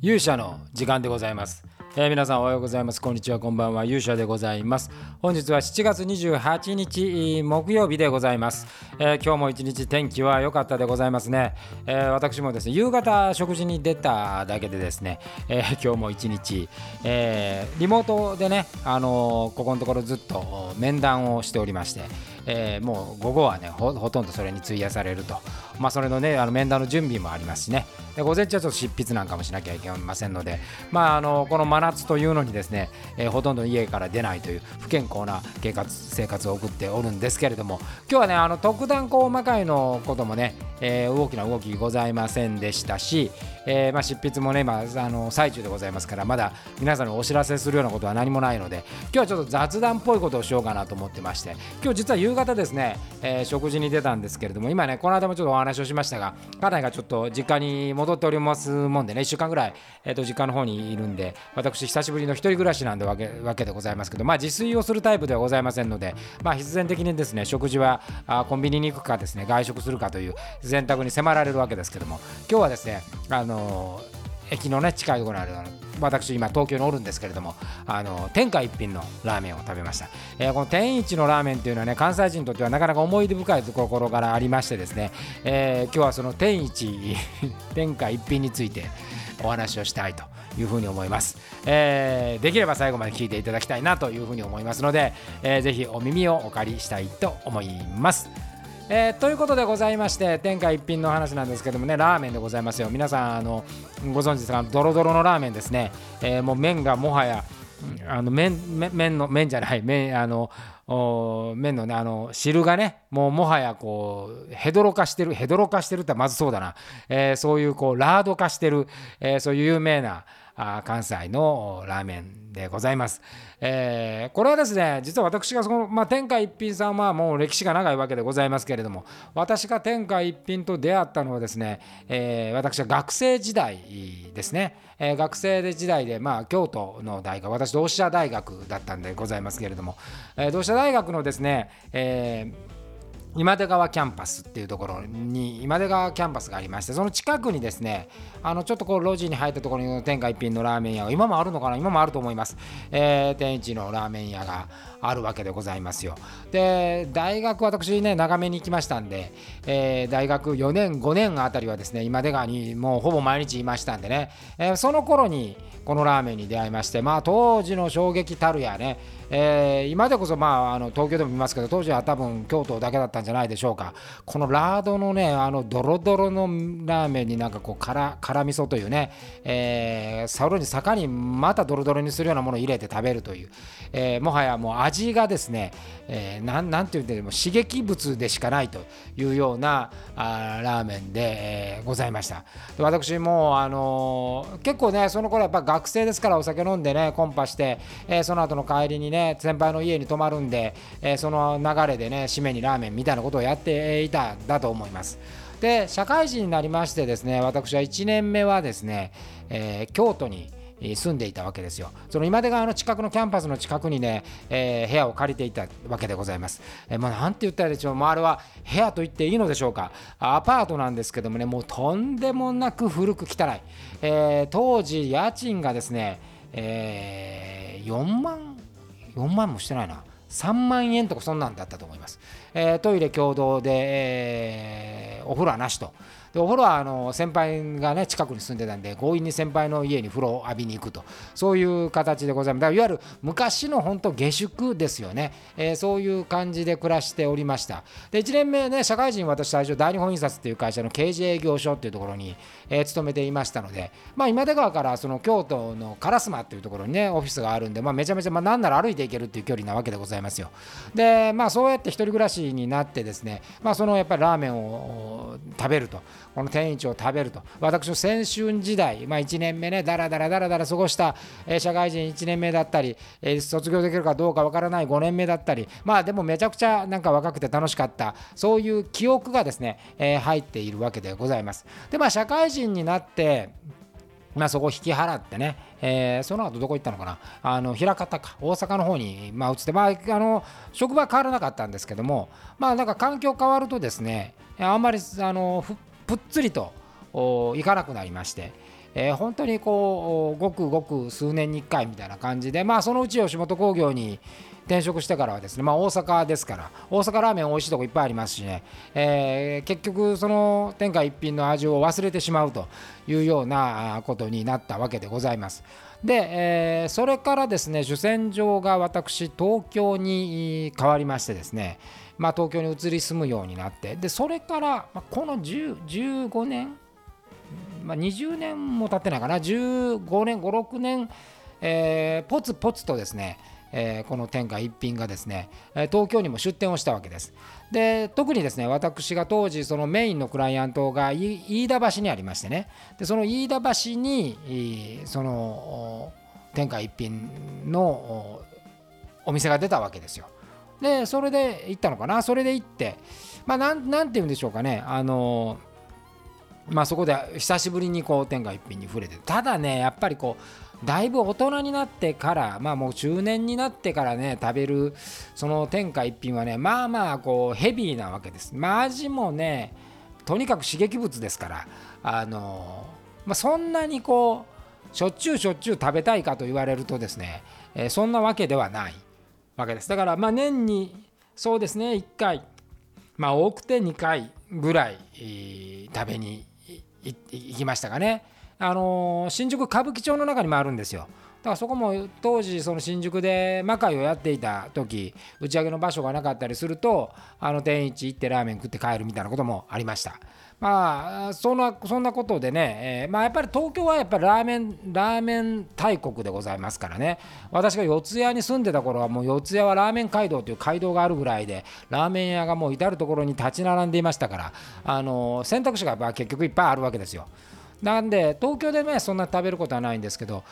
勇者の時間でございます、えー皆さんおはようございます。こんにちはこんばんは。勇者でございます。本日は7月28日木曜日でございます、えー今日も一日天気は良かったでございますね、えー私もですね夕方食事に出ただけでですね、えー今日も一日、えーリモートでねあのーここのところずっと面談をしておりましてえーもう午後はねほとんどそれに費やされると、まあ、それのねあの面談の準備もありますしね。で午前中はちょっと執筆なんかもしなきゃいけませんので、まあ、あのこの真夏というのにですね、えーほとんど家から出ないという不健康な生活生活を送っておるんですけれども。今日はねあの特段こう魔界のこともね、えー大きな動きございませんでしたし、えーまあ、執筆もね、まあ、あの最中でございますからまだ皆さんにお知らせするようなことは何もないので今日はちょっと雑談っぽいことをしようかなと思ってまして今日実は夕方方ですね、えー食事に出たんですけれども今ねこの間もちょっとお話をしましたが家内がちょっと実家に戻っておりますもんでね1週間ぐらい、えー、と実家の方にいるんで私久しぶりの一人暮らしなんでわけわけでございますけどまあ自炊をするタイプではございませんのでまあ必然的にですね食事はあコンビニに行くかですね外食するかという選択に迫られるわけですけども今日はですねあのー駅のね近いところにある私今東京におるんですけれどもあの天下一品のラーメンを食べました、えーこの天一のラーメンっていうのはね関西人にとってはなかなか思い出深いところからありましてですね、えー今日はその天一 天下一品についてお話をしたいというふうに思います、えーできれば最後まで聞いていただきたいなというふうに思いますので、えーぜひお耳をお借りしたいと思います。えーということでございまして天下一品の話なんですけどもねラーメンでございますよ。皆さんあのご存知ですか？ドロドロのラーメンですね、えーもう麺がもはやあの麺麺の麺じゃない麺あの麺のねあの汁がねもうもはやこうヘドロ化してるヘドロ化してるってまずそうだな、えーそういうこうラード化してる、えーそういう有名な関西のラーメンでございます。えーこれはですね実は私がその、まあ、天下一品さんはもう歴史が長いわけでございますけれども私が天下一品と出会ったのはですね、えー私は学生時代ですね、えー学生時代で、まあ、京都の大学私同志社大学だったんでございますけれども、え同志社大学のですね、えー今出川キャンパスっていうところに今出川キャンパスがありましてその近くにですねあのちょっとこう路地に入ったところに天下一品のラーメン屋が今もあるのかな今もあると思います、えー天一のラーメン屋があるわけでございますよ。で大学私ね長めに行きましたんで、えー大学4年5年あたりはですね今出川にもうほぼ毎日いましたんでね、えーその頃にこのラーメンに出会いましてまあ当時の衝撃たるやね、えー今でこそまああの東京でも見ますけど当時は多分京都だけだったんじゃないでしょうか。このラードのねあのドロドロのラーメンになんかこう辛辛味噌というね、えー、さらに坂にまたドロドロにするようなものを入れて食べるという、えーもはやもう味がですね、えーななんて言うんでも刺激物でしかないというようなあーラーメンで、えーございました。で私もうあのー結構ねその頃やっぱ学生ですからお酒飲んでねコンパして、えーその後の帰りにね先輩の家に泊まるんで、えーその流れでね締めにラーメンみたいなことをやっていたんだと思います。で社会人になりましてですね私は1年目はですね、えー京都に住んでいたわけですよ。その今出川の近くのキャンパスの近くにね、えー部屋を借りていたわけでございます。えーまあ、なんて言ったらいいでしょう、まあ、あれは部屋と言っていいのでしょうか。アパートなんですけどもね、もうとんでもなく古く汚い。えー当時、家賃がですね、えー4万、4万もしてないな。3万円とかそんなんだったと思います。えートイレ共同で、えーお風呂はなしと。でお風呂はあの先輩がね近くに住んでたんで強引に先輩の家に風呂を浴びに行くと。そういう形でございます。だからいわゆる昔の本当下宿ですよね、えーそういう感じで暮らしておりました。で1年目ね社会人私最初大日本印刷っていう会社の刑事営業所っていうところに、えー勤めていましたのでまあ今出川からその京都の烏丸っていうところにねオフィスがあるんでまあめちゃめちゃまあなんなら歩いていけるっていう距離なわけでございますよ。でまあそうやって一人暮らしになってですねまあそのやっぱりラーメンを食べると。この天一を食べると。私の青春時代、まあ、1年目ねだらだらだらだら過ごした、えー社会人1年目だったり、えー卒業できるかどうかわからない5年目だったりまあでもめちゃくちゃなんか若くて楽しかった。そういう記憶がですね、えー入っているわけでございます。でまあ社会人になってまあ、そこ引き払ってね、えーその後どこ行ったのかな、あの枚方か、大阪の方に、まあ、移って、まあ、あの職場は変わらなかったんですけども、まあ、なんか環境変わるとですね、あんまりあのぷっつりとお行かなくなりまして、えー、本当にこうごくごく数年に1回みたいな感じでまあそのうち吉本興業に転職してからはですね、まあ、大阪ですから大阪ラーメン美味しいとこいっぱいありますしね、えー、結局その天下一品の味を忘れてしまうというようなことになったわけでございます。で、えー、それからですね主戦場が私東京に変わりましてですね、まあ、東京に移り住むようになってでそれから、まあ、この15年、まあ、20年も経ってないかな15年56年、えー、ポツポツとですねえー、この天下一品がですね東京にも出店をしたわけです。で特にですね私が当時そのメインのクライアントが飯田橋にありましてね。でその飯田橋にその天下一品のお店が出たわけですよ。でそれで行ったのかな？それで行ってまあなんなんて言うんでしょうかね。あのまあそこで久しぶりにこう天下一品に触れてただねやっぱりこうだいぶ大人になってからまあもう中年になってからね食べるその天下一品はねまあまあこうヘビーなわけです。まあ味もねとにかく刺激物ですからあのまあ、そんなにこうしょっちゅうしょっちゅう食べたいかと言われるとですね、えー、そんなわけではない。わけですだからまあ年にそうですね1回まあ多くて2回ぐらい、食べに行きましたかね。あの新宿歌舞伎町の中にもあるんですよ。だからそこも当時その新宿で魔界をやっていた時打ち上げの場所がなかったりするとあの天一行ってラーメン食って帰るみたいなこともありました。まあそんなそんなことでね、えー、まあ、やっぱり東京はやっぱりラーメンラーメン大国でございますからね私が四谷に住んでた頃はもう四谷はラーメン街道という街道があるぐらいでラーメン屋がもう至る所に立ち並んでいましたからあの選択肢が結局いっぱいあるわけですよ。なんで東京でねそんな食べることはないんですけど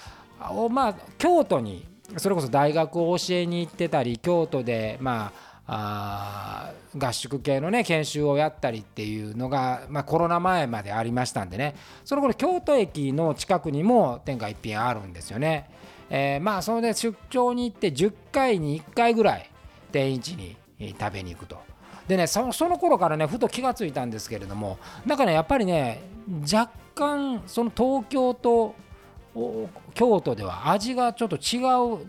まあ京都にそれこそ大学を教えに行ってたり京都でまああ合宿系のね研修をやったりっていうのが、まあ、コロナ前までありましたんでね。その頃京都駅の近くにも天下一品あるんですよね、えー、まあそれで出張に行って10回に1回ぐらい天一に食べに行くと。でねその頃からねふと気がついたんですけれどもなんかねやっぱりね若干その東京と京都では味がちょっと違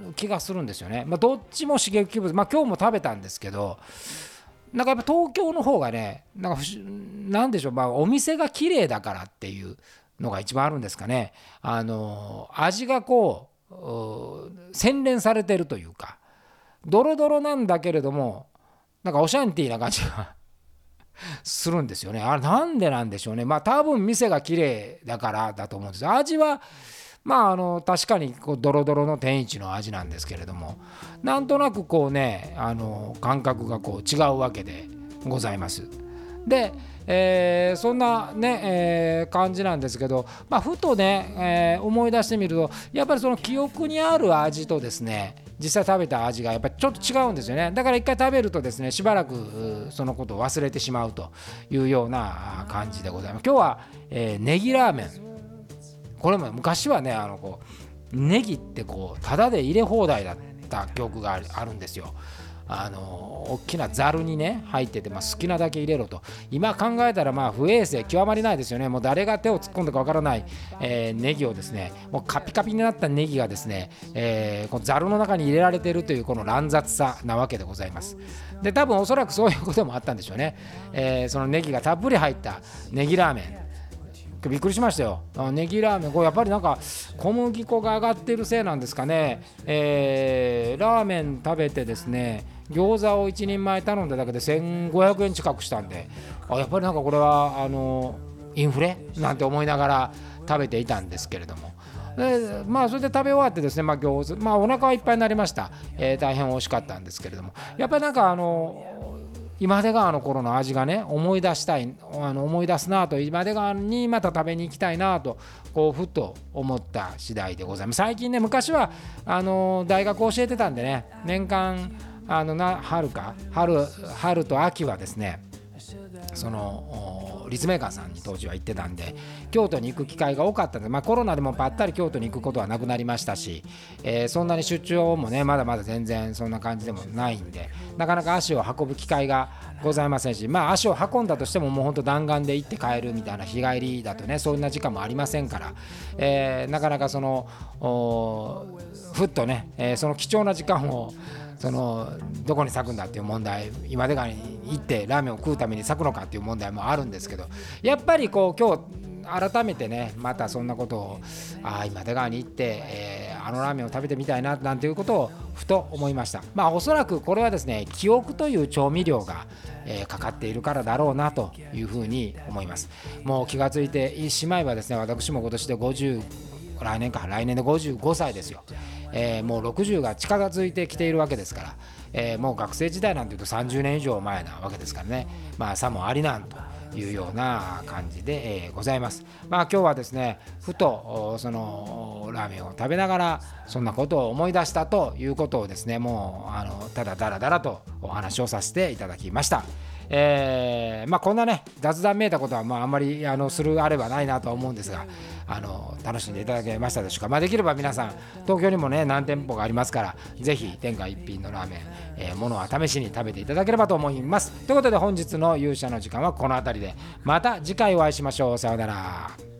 う気がするんですよね。まあ、どっちも刺激物、まあ、今日も食べたんですけどなんかやっぱ東京の方がねなんかなんでしょう、まあ、お店が綺麗だからっていうのが一番あるんですかね。あの味がこう洗練されてるというかドロドロなんだけれどもなんかオシャンティーな感じが するんですよね。あれなんでなんでしょうね。まあ多分店が綺麗だからだと思うんです味はまああの確かにこうドロドロの天一の味なんですけれどもなんとなくこうねあの感覚がこう違うわけでございます。で、えー、そんなね、えー、感じなんですけど、まあ、ふとね、えー、思い出してみるとやっぱりその記憶にある味とですね実際食べた味がやっぱりちょっと違うんですよね。だから一回食べるとですねしばらくそのことを忘れてしまうというような感じでございます。今日は、えー、ネギラーメン。これも昔はねあのこうネギってこうタダで入れ放題だった記憶があるんですよ。あの大きなざるにね入ってて、まあ、好きなだけ入れろと。今考えたらまあ不衛生極まりないですよね。もう誰が手を突っ込んだかわからない、えー、ネギをですねもうカピカピになったネギがですね、えー、このざるの中に入れられているというこの乱雑さなわけでございます。で多分おそらくそういうこともあったんでしょうね、えー、そのネギがたっぷり入ったネギラーメン。びっくりしましたよ。ネギラーメン。やっぱりなんか小麦粉が上がってるせいなんですかね、えー、ラーメン食べてですね餃子を1人前頼んだだけで1500円近くしたんで。あやっぱりなんかこれはあのインフレ？なんて思いながら食べていたんですけれども。でまあそれで食べ終わってですね、まあ、餃子まあお腹はいっぱいになりました、えー、大変美味しかったんですけれども。やっぱりなんかあの今出川の頃の味がね思い出したいあの思い出すなと今出川にまた食べに行きたいなとこうふと思った次第でございます。最近ね昔はあの大学教えてたんでね年間あのな春か春春と秋はですねその立命館さんに当時は行ってたんで京都に行く機会が多かったんで、まあ、コロナでもぱったり京都に行くことはなくなりましたし、えー、そんなに出張もねまだまだ全然そんな感じでもないんでなかなか足を運ぶ機会がございませんしまあ足を運んだとしてももうほんと弾丸で行って帰るみたいな日帰りだとねそんな時間もありませんから、えー、なかなかそのふっとね、えー、その貴重な時間をそのどこに咲くんだっていう問題今でかに行ってラーメンを食うために咲くのかっていう問題もあるんですけどやっぱりこう今日改めてねまたそんなことをあ今出川に行って、えー、あのラーメンを食べてみたいななんていうことをふと思いました。まあおそらくこれはですね記憶という調味料が、えー、かかっているからだろうなというふうに思います。もう気がついてしまえばですね私も今年で50来年か来年で55歳ですよ。えー、もう60が近づいてきているわけですから、えー、もう学生時代なんていうと30年以上前なわけですからねまあさもありなんというような感じで、ございます。まあ今日はですねふとそのラーメンを食べながらそんなことを思い出したということをですねもうあのただだらだらとお話をさせていただきました。えー、まあ、こんなね雑談見えたことはまああんまりあのするあればないなとは思うんですがあの楽しんでいただけましたでしょうか、まあ、できれば皆さん東京にもね何店舗がありますからぜひ天下一品のラーメン、えー、ものは試しに食べていただければと思います。ということで本日の勇者の時間はこの辺りで。また次回お会いしましょう。さようなら。